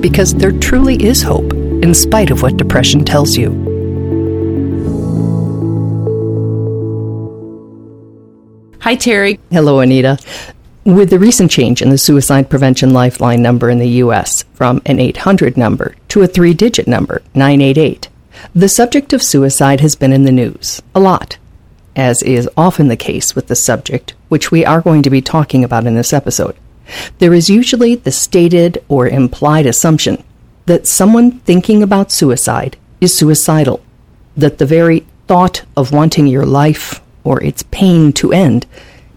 because there truly is hope in spite of what depression tells you. Hi, Terry. Hello, Anita. With the recent change in the suicide prevention lifeline number in the U.S. from an 800 number to a three digit number, 988, the subject of suicide has been in the news a lot, as is often the case with the subject, which we are going to be talking about in this episode. There is usually the stated or implied assumption that someone thinking about suicide is suicidal, that the very thought of wanting your life or its pain to end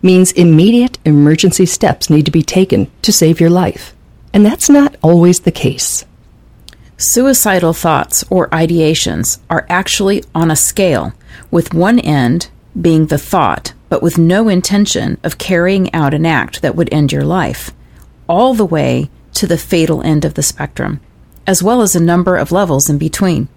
means immediate emergency steps need to be taken to save your life. And that's not always the case. Suicidal thoughts or ideations are actually on a scale, with one end being the thought but with no intention of carrying out an act that would end your life, all the way to the fatal end of the spectrum, as well as a number of levels in between.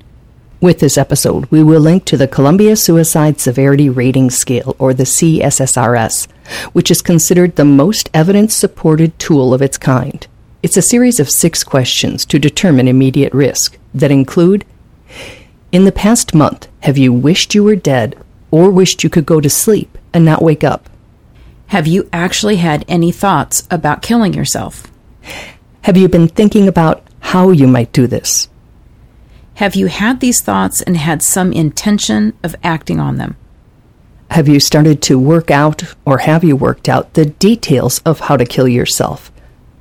With this episode, we will link to the Columbia Suicide Severity Rating Scale, or the CSSRS, which is considered the most evidence supported tool of its kind. It's a series of six questions to determine immediate risk that include In the past month, have you wished you were dead or wished you could go to sleep and not wake up? Have you actually had any thoughts about killing yourself? Have you been thinking about how you might do this? Have you had these thoughts and had some intention of acting on them? Have you started to work out or have you worked out the details of how to kill yourself?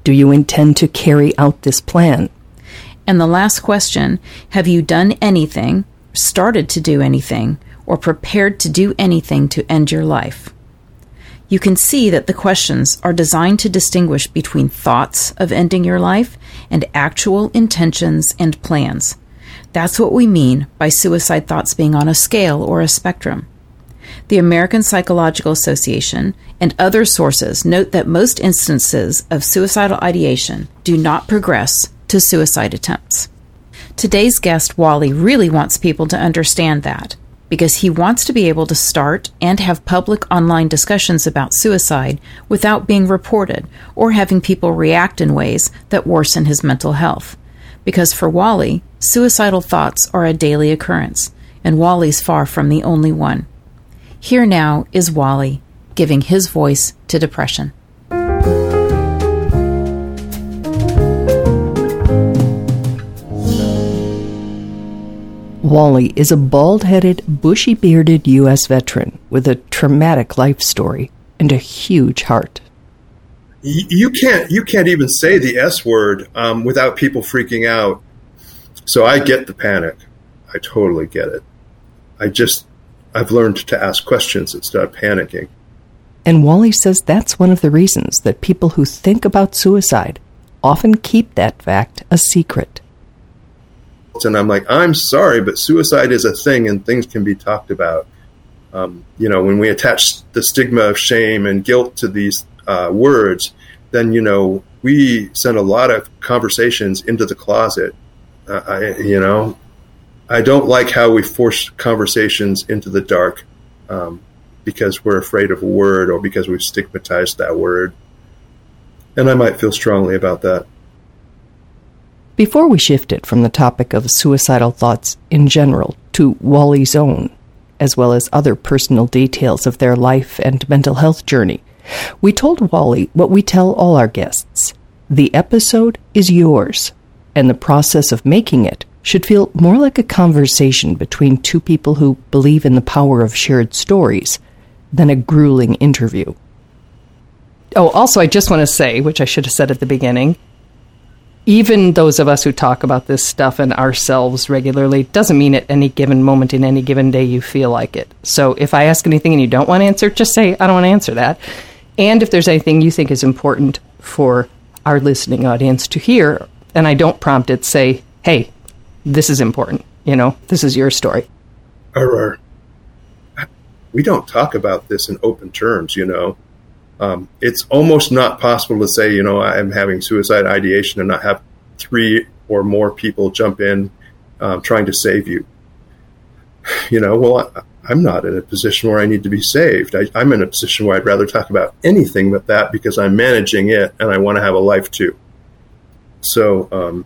Do you intend to carry out this plan? And the last question Have you done anything, started to do anything, or prepared to do anything to end your life. You can see that the questions are designed to distinguish between thoughts of ending your life and actual intentions and plans. That's what we mean by suicide thoughts being on a scale or a spectrum. The American Psychological Association and other sources note that most instances of suicidal ideation do not progress to suicide attempts. Today's guest, Wally, really wants people to understand that because he wants to be able to start and have public online discussions about suicide without being reported or having people react in ways that worsen his mental health. Because for Wally, suicidal thoughts are a daily occurrence, and Wally's far from the only one. Here now is Wally giving his voice to depression. Wally is a bald headed, bushy bearded U.S. veteran with a traumatic life story and a huge heart. You can't you can't even say the S word um, without people freaking out. So I get the panic. I totally get it. I just I've learned to ask questions instead of panicking. And Wally says that's one of the reasons that people who think about suicide often keep that fact a secret and I'm like, I'm sorry, but suicide is a thing and things can be talked about. Um, you know, when we attach the stigma of shame and guilt to these uh, words, then, you know, we send a lot of conversations into the closet. Uh, I, you know, I don't like how we force conversations into the dark um, because we're afraid of a word or because we've stigmatized that word. And I might feel strongly about that. Before we shifted from the topic of suicidal thoughts in general to Wally's own, as well as other personal details of their life and mental health journey, we told Wally what we tell all our guests. The episode is yours, and the process of making it should feel more like a conversation between two people who believe in the power of shared stories than a grueling interview. Oh, also, I just want to say, which I should have said at the beginning, even those of us who talk about this stuff and ourselves regularly doesn't mean at any given moment in any given day you feel like it. So if I ask anything and you don't want to answer, just say, I don't want to answer that. And if there's anything you think is important for our listening audience to hear, and I don't prompt it, say, hey, this is important. You know, this is your story. Or, we don't talk about this in open terms, you know. Um, it's almost not possible to say, you know, I'm having suicide ideation and not have three or more people jump in um, trying to save you. You know, well, I, am not in a position where I need to be saved. I, I'm in a position where I'd rather talk about anything but that because I'm managing it and I want to have a life too. So, um,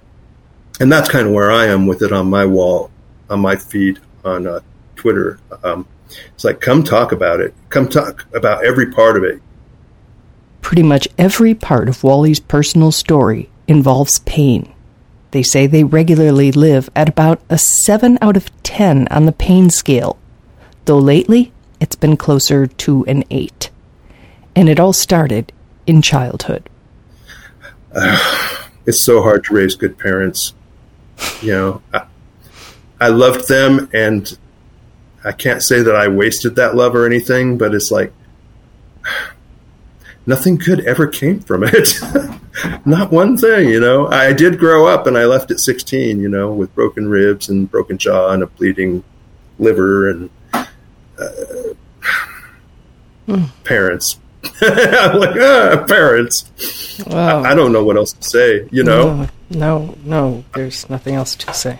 and that's kind of where I am with it on my wall, on my feed on uh, Twitter. Um, it's like, come talk about it. Come talk about every part of it. Pretty much every part of Wally's personal story involves pain. They say they regularly live at about a 7 out of 10 on the pain scale, though lately it's been closer to an 8. And it all started in childhood. Uh, it's so hard to raise good parents. You know, I, I loved them, and I can't say that I wasted that love or anything, but it's like nothing good ever came from it. Not one thing, you know. I did grow up and I left at 16, you know, with broken ribs and broken jaw and a bleeding liver and uh, mm. parents. I'm like, ah, parents. I, I, don't know what else to say, you know? No, no, no, there's nothing else to say.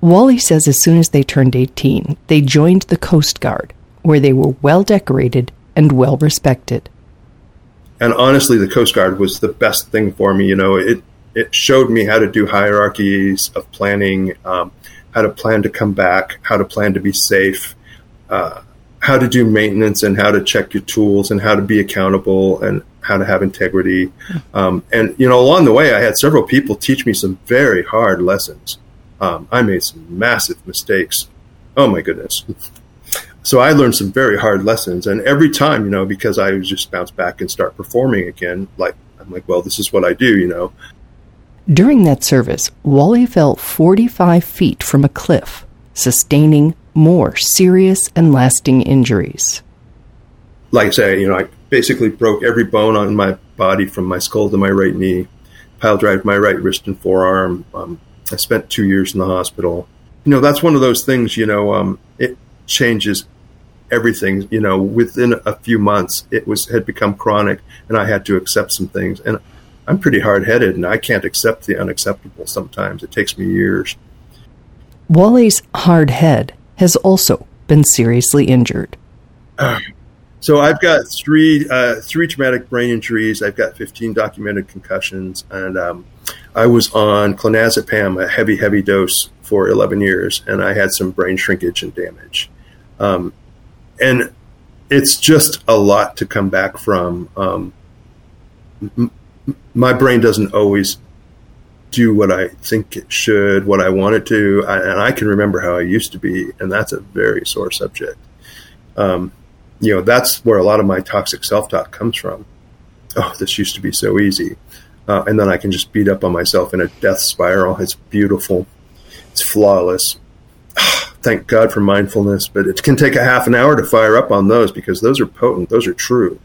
Wally says as soon as they turned 18, they joined the Coast Guard, where they were well decorated and well respected and honestly, the Coast Guard was the best thing for me. You know, it it showed me how to do hierarchies of planning, um, how to plan to come back, how to plan to be safe, uh, how to do maintenance, and how to check your tools, and how to be accountable, and how to have integrity. Um, and you know, along the way, I had several people teach me some very hard lessons. Um, I made some massive mistakes. Oh my goodness so I learned some very hard lessons. And every time, you know, because I was just bounce back and start performing again, like, I'm like, well, this is what I do, you know. During that service, Wally fell 45 feet from a cliff, sustaining more serious and lasting injuries. Like I say, you know, I basically broke every bone on my body from my skull to my right knee, pile drive my right wrist and forearm. Um, I spent two years in the hospital. You know, that's one of those things, you know, um, changes everything. You know, within a few months, it was had become chronic, and I had to accept some things. And I'm pretty hard headed, and I can't accept the unacceptable. Sometimes it takes me years. Wally's hard head has also been seriously injured. Uh, so I've got three uh, three traumatic brain injuries. I've got 15 documented concussions, and um, I was on clonazepam, a heavy, heavy dose, for 11 years, and I had some brain shrinkage and damage. Um, and it's just a lot to come back from. Um, m- my brain doesn't always do what I think it should, what I want it to, I, and I can remember how I used to be, and that's a very sore subject. Um, you know, that's where a lot of my toxic self-talk comes from. Oh, this used to be so easy, uh, and then I can just beat up on myself in a death spiral. It's beautiful, it's flawless thank God for mindfulness, but it can take a half an hour to fire up on those because those are potent, those are true.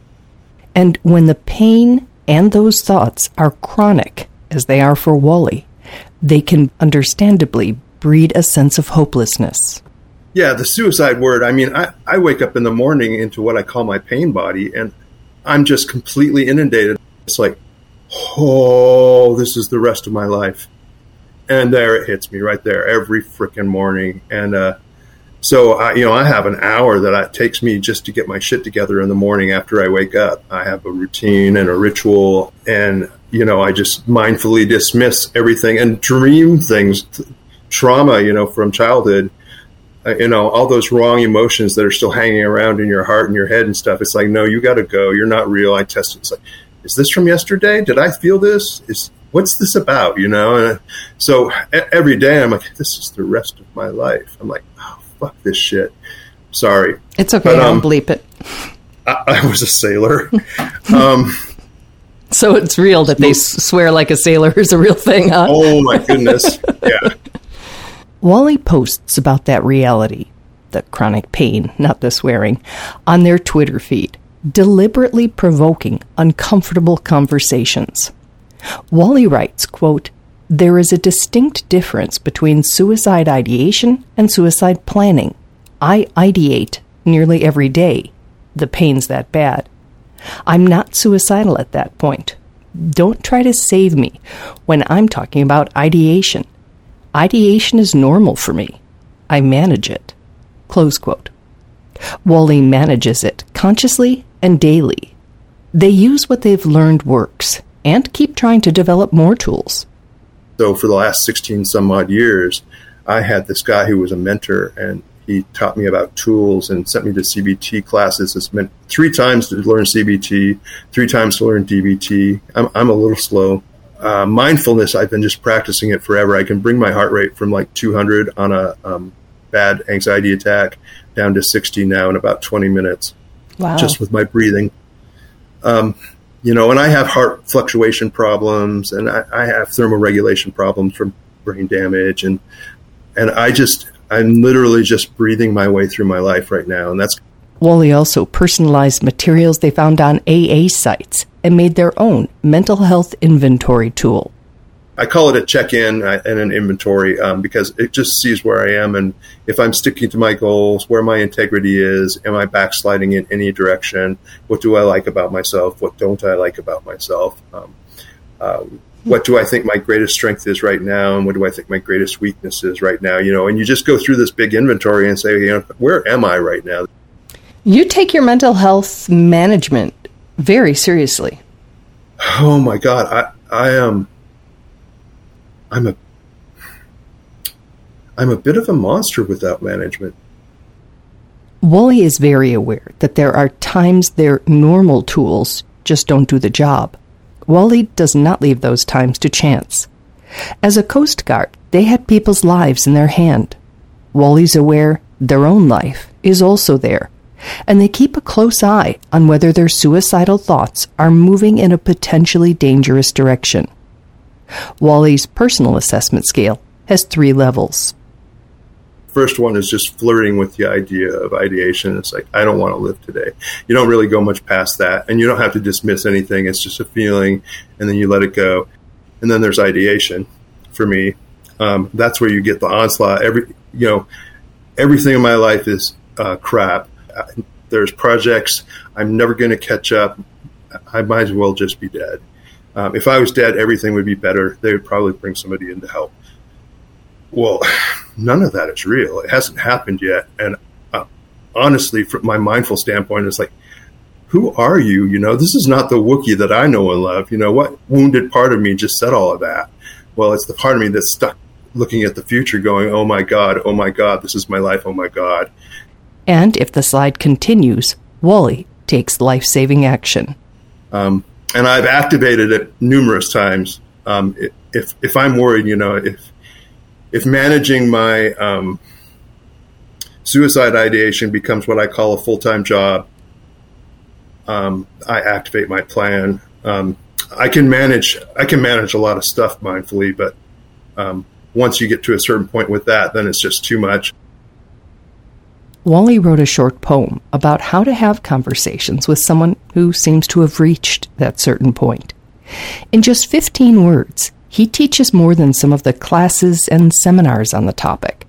And when the pain and those thoughts are chronic, as they are for Wally, they can understandably breed a sense of hopelessness. Yeah, the suicide word. I mean, I, I wake up in the morning into what I call my pain body, and I'm just completely inundated. It's like, oh, this is the rest of my life and there it hits me right there every freaking morning. And uh, so I, you know, I have an hour that it takes me just to get my shit together in the morning after I wake up. I have a routine and a ritual, and you know, I just mindfully dismiss everything and dream things, trauma, you know, from childhood. Uh, you know, all those wrong emotions that are still hanging around in your heart and your head and stuff. It's like, no, you got to go. You're not real. I tested. It's like, is this from yesterday? Did I feel this? Is what's this about? You know? And so every day I'm like, this is the rest of my life. I'm like, oh, fuck this shit. Sorry. It's okay. But, um, I'll bleep it. I, I was a sailor. um, so it's real that they swear like a sailor is a real thing, huh? Oh my goodness. Yeah. Wally posts about that reality, the chronic pain, not the swearing, on their Twitter feed, deliberately provoking uncomfortable conversations. Wally writes, quote, there is a distinct difference between suicide ideation and suicide planning. I ideate nearly every day. The pain's that bad. I'm not suicidal at that point. Don't try to save me when I'm talking about ideation. Ideation is normal for me. I manage it. Close quote. Wally manages it consciously and daily. They use what they've learned works and keep trying to develop more tools. So for the last 16 some odd years, I had this guy who was a mentor and he taught me about tools and sent me to CBT classes. It's meant three times to learn CBT, three times to learn DBT. I'm, I'm a little slow. Uh, mindfulness, I've been just practicing it forever. I can bring my heart rate from like 200 on a um, bad anxiety attack down to 60 now in about 20 minutes. Wow. Just with my breathing. Um, you know, and I have heart fluctuation problems and I, I have thermoregulation problems from brain damage and and I just I'm literally just breathing my way through my life right now and that's Wally also personalized materials they found on AA sites and made their own mental health inventory tool. I call it a check-in uh, and an inventory um, because it just sees where I am and if I'm sticking to my goals, where my integrity is, am I backsliding in any direction? What do I like about myself? What don't I like about myself? Um, um, what do I think my greatest strength is right now, and what do I think my greatest weakness is right now? You know, and you just go through this big inventory and say, you know, where am I right now? You take your mental health management very seriously. Oh my God, I I am. Um, I'm a I'm a bit of a monster without management. Wally is very aware that there are times their normal tools just don't do the job. Wally does not leave those times to chance. As a Coast Guard, they had people's lives in their hand. Wally's aware their own life is also there, and they keep a close eye on whether their suicidal thoughts are moving in a potentially dangerous direction. Wally's personal assessment scale has three levels. First one is just flirting with the idea of ideation. It's like, I don't want to live today. You don't really go much past that, and you don't have to dismiss anything. It's just a feeling, and then you let it go. And then there's ideation for me. Um, that's where you get the onslaught. Every, you know, everything in my life is uh, crap. There's projects I'm never going to catch up. I might as well just be dead. Um, if I was dead, everything would be better. They would probably bring somebody in to help. Well, none of that is real. It hasn't happened yet. And uh, honestly, from my mindful standpoint, it's like, who are you? You know, this is not the Wookiee that I know and love. You know, what wounded part of me just said all of that? Well, it's the part of me that's stuck looking at the future going, oh my God, oh my God, this is my life, oh my God. And if the slide continues, Wally takes life saving action. Um, and I've activated it numerous times. Um, if if I'm worried, you know, if if managing my um, suicide ideation becomes what I call a full time job, um, I activate my plan. Um, I can manage I can manage a lot of stuff mindfully, but um, once you get to a certain point with that, then it's just too much. Wally wrote a short poem about how to have conversations with someone who seems to have reached that certain point. In just 15 words, he teaches more than some of the classes and seminars on the topic.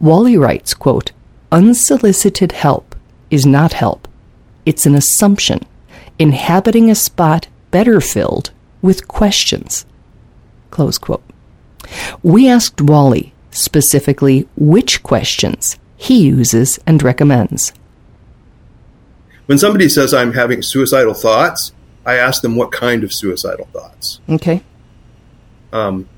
Wally writes, quote, Unsolicited help is not help. It's an assumption, inhabiting a spot better filled with questions. Close quote. We asked Wally specifically which questions he uses and recommends. When somebody says I'm having suicidal thoughts, I ask them what kind of suicidal thoughts. Okay. Um,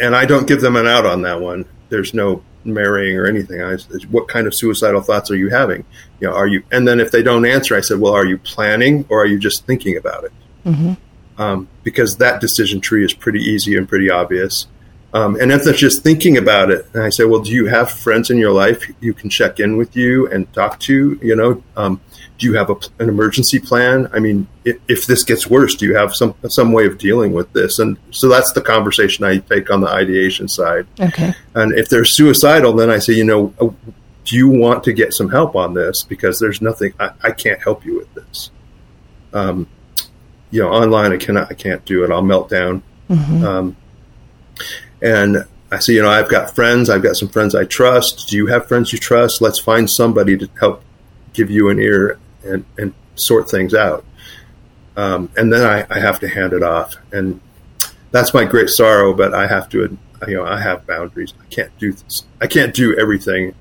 and I don't give them an out on that one. There's no marrying or anything. I, what kind of suicidal thoughts are you having? You know, are you? And then if they don't answer, I said, well, are you planning or are you just thinking about it? Mm-hmm. Um, because that decision tree is pretty easy and pretty obvious. Um, and if they're just thinking about it, and I say, well, do you have friends in your life you can check in with you and talk to? You know, um, do you have a, an emergency plan? I mean, if, if, this gets worse, do you have some some way of dealing with this? And so that's the conversation I take on the ideation side. Okay. And if they're suicidal, then I say, you know, uh, do you want to get some help on this? Because there's nothing I, I can't help you with this. Um, you know, online I cannot I can't do it. I'll melt down. Mm-hmm. And I say, you know, I've got friends. I've got some friends I trust. Do you have friends you trust? Let's find somebody to help give you an ear and, and sort things out. Um, and then I, I, have to hand it off. And that's my great sorrow, but I have to, you know, I have boundaries. I can't do this. I can't do everything.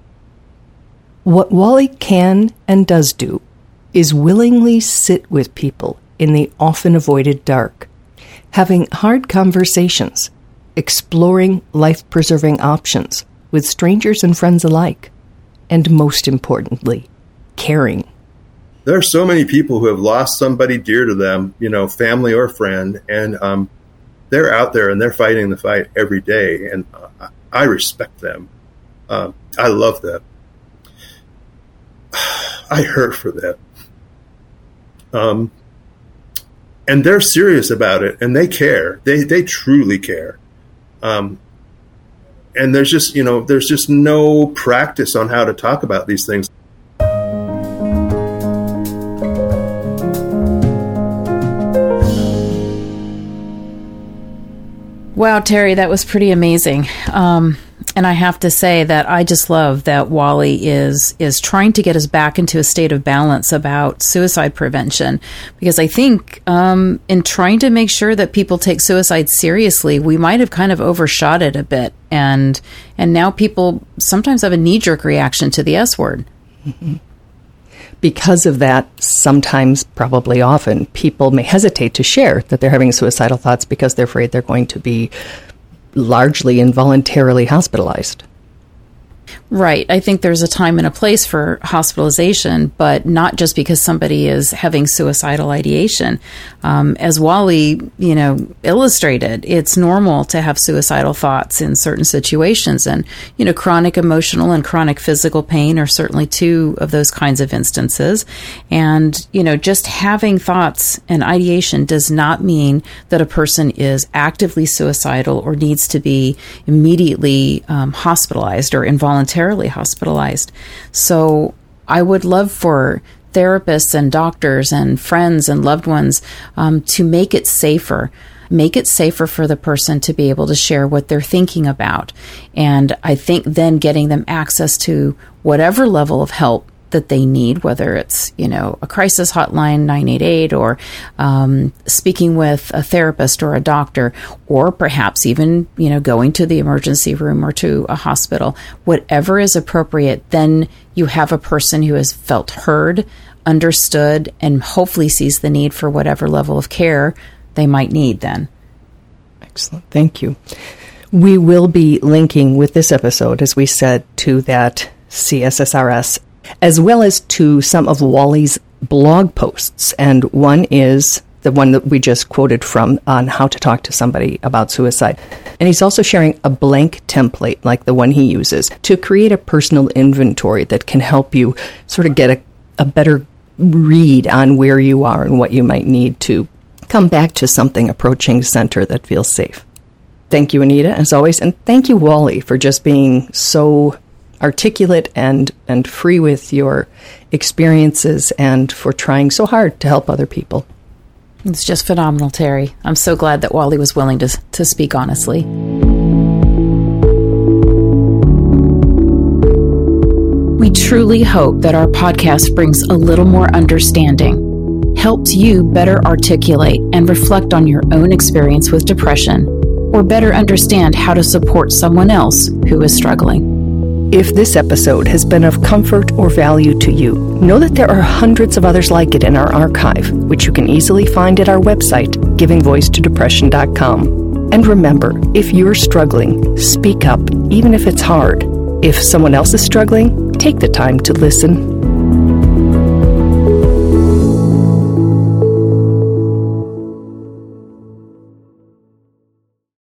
What Wally can and does do is willingly sit with people in the often avoided dark, having hard conversations exploring life preserving options with strangers and friends alike, and most importantly, caring. There are so many people who have lost somebody dear to them, you know, family or friend, and um, they're out there and they're fighting the fight every day, and uh, I respect them. Um, I love them. I hurt for them. Um, and they're serious about it, and they care. They they truly care. Um, and there's just you know there's just no practice on how to talk about these things. Wow, Terry, that was pretty amazing. Um, and I have to say that I just love that Wally is is trying to get us back into a state of balance about suicide prevention because I think um, in trying to make sure that people take suicide seriously, we might have kind of overshot it a bit, and and now people sometimes have a knee jerk reaction to the S word. Because of that, sometimes, probably often, people may hesitate to share that they're having suicidal thoughts because they're afraid they're going to be largely involuntarily hospitalized. Right. I think there's a time and a place for hospitalization, but not just because somebody is having suicidal ideation. Um, as Wally, you know, illustrated, it's normal to have suicidal thoughts in certain situations, and you know, chronic emotional and chronic physical pain are certainly two of those kinds of instances. And you know, just having thoughts and ideation does not mean that a person is actively suicidal or needs to be immediately um, hospitalized or involuntarily voluntarily hospitalized. So I would love for therapists and doctors and friends and loved ones um, to make it safer. Make it safer for the person to be able to share what they're thinking about. And I think then getting them access to whatever level of help that they need, whether it's, you know, a crisis hotline 988 or um, speaking with a therapist or a doctor, or perhaps even, you know, going to the emergency room or to a hospital, whatever is appropriate, then you have a person who has felt heard, understood, and hopefully sees the need for whatever level of care they might need then. Excellent. Thank you. We will be linking with this episode, as we said, to that CSSRS as well as to some of Wally's blog posts. And one is the one that we just quoted from on how to talk to somebody about suicide. And he's also sharing a blank template like the one he uses to create a personal inventory that can help you sort of get a, a better read on where you are and what you might need to come back to something approaching center that feels safe. Thank you, Anita, as always. And thank you, Wally, for just being so articulate and, and free with your experiences and for trying so hard to help other people. It's just phenomenal, Terry. I'm so glad that Wally was willing to, to speak honestly. We truly hope that our podcast brings a little more understanding, helps you better articulate and reflect on your own experience with depression, or better understand how to support someone else who is struggling. If this episode has been of comfort or value to you, know that there are hundreds of others like it in our archive, which you can easily find at our website, givingvoicetodepression.com. And remember, if you're struggling, speak up, even if it's hard. If someone else is struggling, take the time to listen